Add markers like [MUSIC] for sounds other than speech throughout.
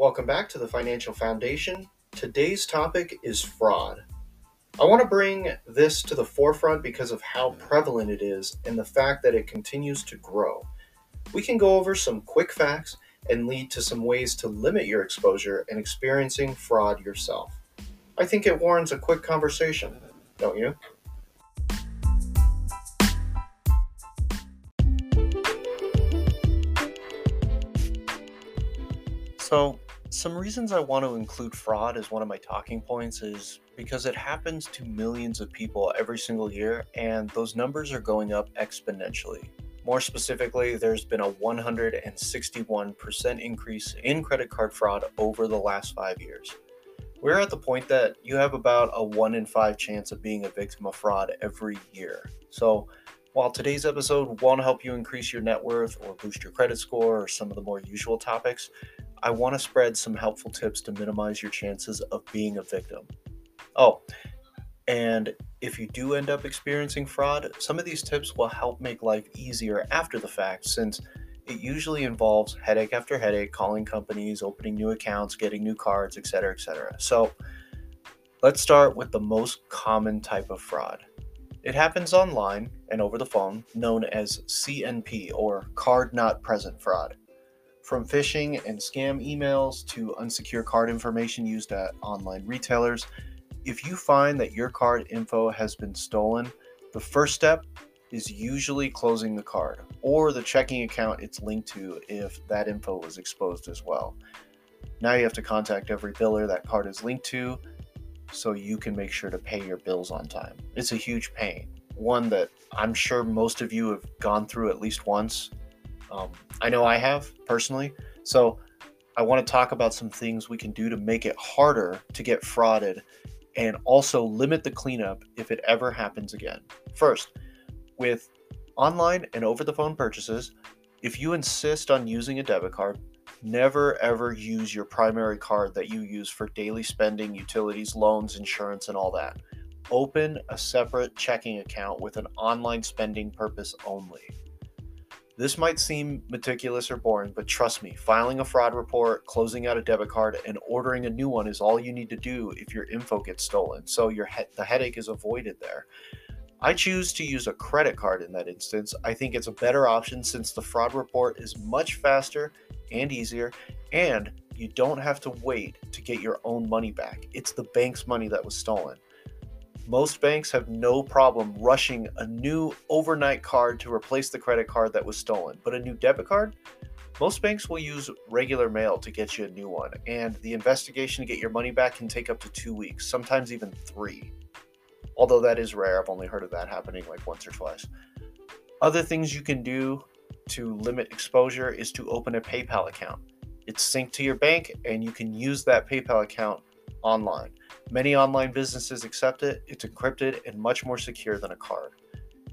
Welcome back to the Financial Foundation. Today's topic is fraud. I want to bring this to the forefront because of how prevalent it is and the fact that it continues to grow. We can go over some quick facts and lead to some ways to limit your exposure and experiencing fraud yourself. I think it warrants a quick conversation, don't you? So, some reasons I want to include fraud as one of my talking points is because it happens to millions of people every single year, and those numbers are going up exponentially. More specifically, there's been a 161% increase in credit card fraud over the last five years. We're at the point that you have about a 1 in 5 chance of being a victim of fraud every year. So, while today's episode won't help you increase your net worth or boost your credit score or some of the more usual topics, I want to spread some helpful tips to minimize your chances of being a victim. Oh, and if you do end up experiencing fraud, some of these tips will help make life easier after the fact since it usually involves headache after headache, calling companies, opening new accounts, getting new cards, etc., etc. So, let's start with the most common type of fraud. It happens online and over the phone, known as CNP or card not present fraud. From phishing and scam emails to unsecure card information used at online retailers, if you find that your card info has been stolen, the first step is usually closing the card or the checking account it's linked to if that info was exposed as well. Now you have to contact every biller that card is linked to so you can make sure to pay your bills on time. It's a huge pain, one that I'm sure most of you have gone through at least once um, I know I have personally. So I want to talk about some things we can do to make it harder to get frauded and also limit the cleanup if it ever happens again. First, with online and over the phone purchases, if you insist on using a debit card, never ever use your primary card that you use for daily spending, utilities, loans, insurance, and all that. Open a separate checking account with an online spending purpose only. This might seem meticulous or boring, but trust me, filing a fraud report, closing out a debit card, and ordering a new one is all you need to do if your info gets stolen. So your he- the headache is avoided there. I choose to use a credit card in that instance. I think it's a better option since the fraud report is much faster and easier, and you don't have to wait to get your own money back. It's the bank's money that was stolen. Most banks have no problem rushing a new overnight card to replace the credit card that was stolen. But a new debit card? Most banks will use regular mail to get you a new one, and the investigation to get your money back can take up to two weeks, sometimes even three. Although that is rare, I've only heard of that happening like once or twice. Other things you can do to limit exposure is to open a PayPal account. It's synced to your bank, and you can use that PayPal account online. Many online businesses accept it, it's encrypted and much more secure than a card.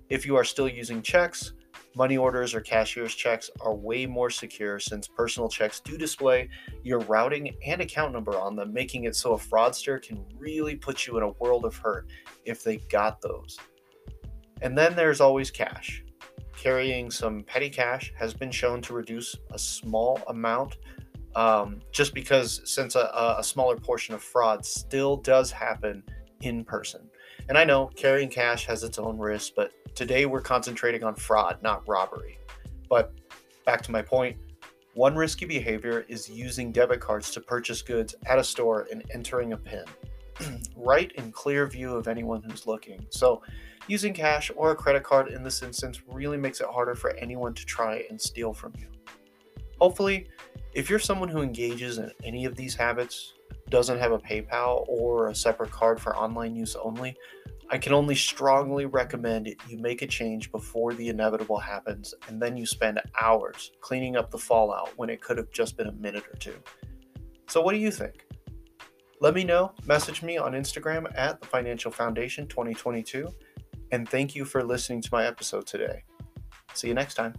If you are still using checks, money orders or cashier's checks are way more secure since personal checks do display your routing and account number on them, making it so a fraudster can really put you in a world of hurt if they got those. And then there's always cash. Carrying some petty cash has been shown to reduce a small amount um, just because since a, a smaller portion of fraud still does happen in person. And I know carrying cash has its own risks, but today we're concentrating on fraud, not robbery. But back to my point, one risky behavior is using debit cards to purchase goods at a store and entering a PIN, [CLEARS THROAT] right in clear view of anyone who's looking. So, using cash or a credit card in this instance really makes it harder for anyone to try and steal from you. Hopefully, if you're someone who engages in any of these habits, doesn't have a PayPal or a separate card for online use only, I can only strongly recommend you make a change before the inevitable happens and then you spend hours cleaning up the fallout when it could have just been a minute or two. So, what do you think? Let me know. Message me on Instagram at the Financial Foundation 2022. And thank you for listening to my episode today. See you next time.